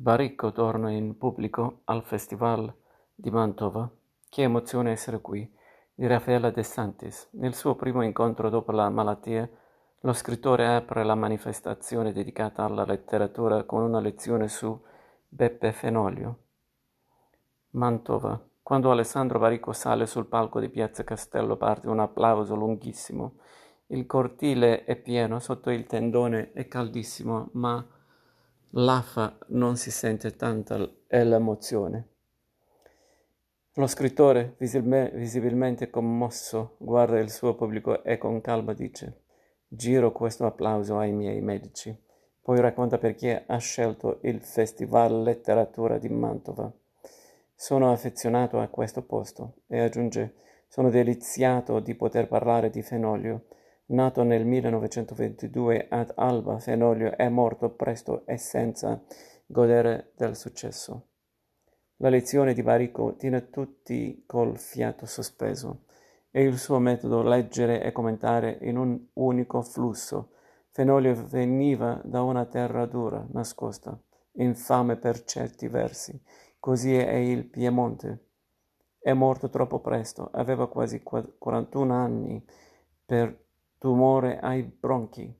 Baricco torna in pubblico al Festival di Mantova. Che emozione essere qui, di Raffaella De Santis. Nel suo primo incontro dopo la malattia, lo scrittore apre la manifestazione dedicata alla letteratura con una lezione su Beppe Fenoglio. Mantova. Quando Alessandro Baricco sale sul palco di Piazza Castello parte un applauso lunghissimo. Il cortile è pieno, sotto il tendone è caldissimo, ma L'afa non si sente tanta è l'emozione. Lo scrittore, visibilmente commosso, guarda il suo pubblico e con calma dice Giro questo applauso ai miei medici. Poi racconta perché ha scelto il Festival Letteratura di Mantova. Sono affezionato a questo posto e aggiunge sono deliziato di poter parlare di Fenoglio Nato nel 1922 ad Alba, Fenoglio è morto presto e senza godere del successo. La lezione di Baricco tiene tutti col fiato sospeso. È il suo metodo leggere e commentare in un unico flusso. Fenoglio veniva da una terra dura, nascosta, infame per certi versi. Così è il Piemonte. È morto troppo presto, aveva quasi 41 anni per tumore ai bronchi.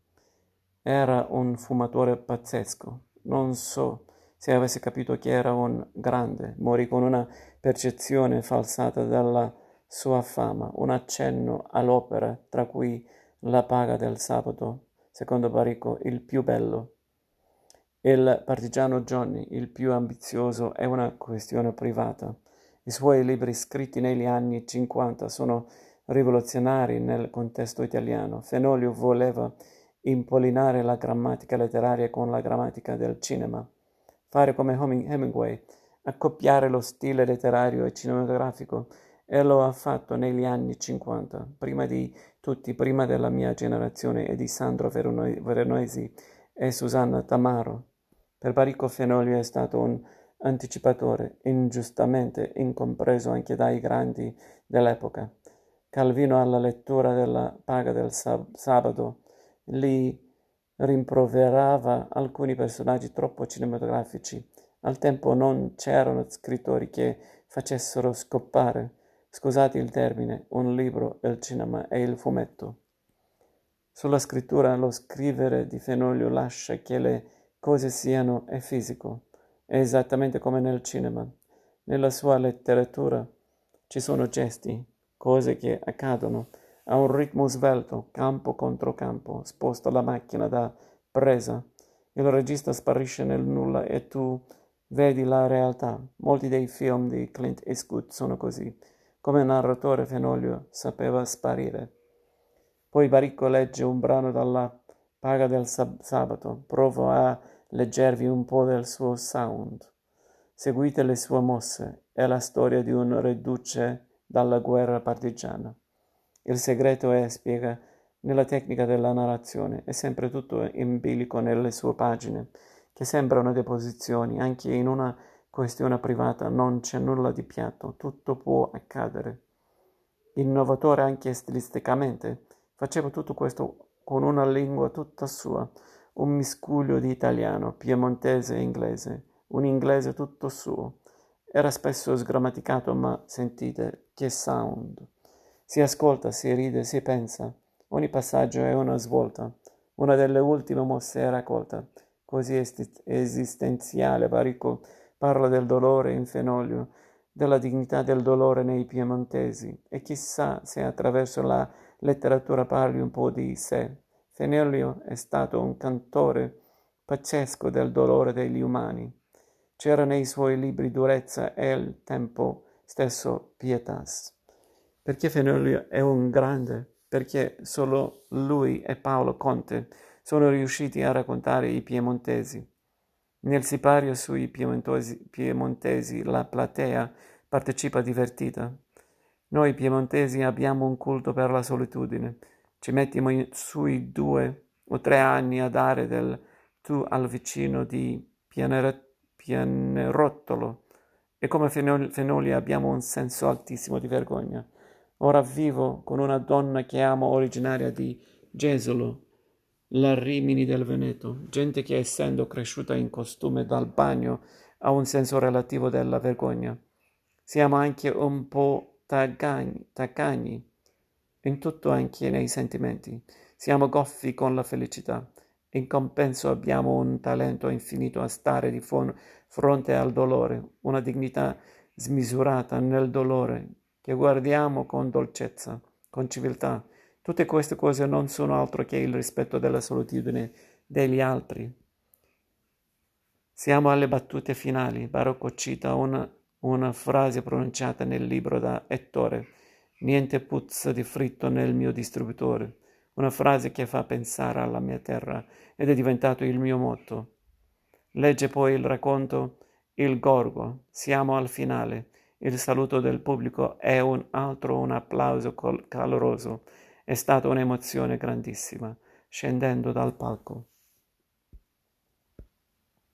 Era un fumatore pazzesco. Non so se avesse capito che era un grande. Morì con una percezione falsata della sua fama, un accenno all'opera, tra cui la paga del sabato, secondo Baricco, il più bello. Il partigiano Johnny, il più ambizioso, è una questione privata. I suoi libri scritti negli anni 50 sono rivoluzionari nel contesto italiano. Fenoglio voleva impollinare la grammatica letteraria con la grammatica del cinema, fare come Hemingway, accoppiare lo stile letterario e cinematografico e lo ha fatto negli anni 50, prima di tutti, prima della mia generazione e di Sandro Veronesi e Susanna Tamaro. Per Baricco Fenoglio è stato un anticipatore, ingiustamente incompreso anche dai grandi dell'epoca. Calvino alla lettura della paga del sab- sabato li rimproverava alcuni personaggi troppo cinematografici. Al tempo non c'erano scrittori che facessero scoppare, scusate il termine, un libro, il cinema e il fumetto. Sulla scrittura lo scrivere di Fenoglio lascia che le cose siano è fisico, esattamente come nel cinema. Nella sua letteratura ci sono gesti, cose che accadono a un ritmo svelto, campo contro campo, sposta la macchina da presa. Il regista sparisce nel nulla e tu vedi la realtà. Molti dei film di Clint Eastwood sono così. Come narratore Fenoglio sapeva sparire. Poi Baricco legge un brano dalla paga del sab- sabato. Provo a leggervi un po' del suo sound. Seguite le sue mosse. È la storia di un reduce dalla guerra partigiana. Il segreto è, spiega, nella tecnica della narrazione, è sempre tutto in bilico nelle sue pagine, che sembrano deposizioni, anche in una questione privata non c'è nulla di piatto, tutto può accadere. Innovatore anche stilisticamente, faceva tutto questo con una lingua tutta sua, un miscuglio di italiano, piemontese e inglese, un inglese tutto suo. Era spesso sgrammaticato, ma sentite che sound. Si ascolta, si ride, si pensa. Ogni passaggio è una svolta. Una delle ultime mosse è raccolta. Così est- esistenziale, Baricco parla del dolore in Fenoglio, della dignità del dolore nei piemontesi e chissà se attraverso la letteratura parli un po' di sé. Fenoglio è stato un cantore pazzesco del dolore degli umani. C'era nei suoi libri durezza e al tempo stesso pietas. Perché Fenoglio è un grande, perché solo lui e Paolo Conte sono riusciti a raccontare i piemontesi. Nel sipario sui piemontesi la platea partecipa divertita. Noi piemontesi abbiamo un culto per la solitudine. Ci mettiamo sui due o tre anni a dare del tu al vicino di pianere pianerottolo e come Fenoli abbiamo un senso altissimo di vergogna. Ora vivo con una donna che amo originaria di Gesolo. la Rimini del Veneto, gente che essendo cresciuta in costume dal bagno ha un senso relativo della vergogna. Siamo anche un po' taccagni, taccagni in tutto anche nei sentimenti. Siamo goffi con la felicità. In compenso abbiamo un talento infinito a stare di fronte al dolore, una dignità smisurata nel dolore, che guardiamo con dolcezza, con civiltà. Tutte queste cose non sono altro che il rispetto della solitudine degli altri. Siamo alle battute finali. Barocco cita una, una frase pronunciata nel libro da Ettore. Niente puzza di fritto nel mio distributore una frase che fa pensare alla mia terra ed è diventato il mio motto. Legge poi il racconto Il Gorgo, siamo al finale, il saluto del pubblico è un altro un applauso caloroso, è stata un'emozione grandissima, scendendo dal palco.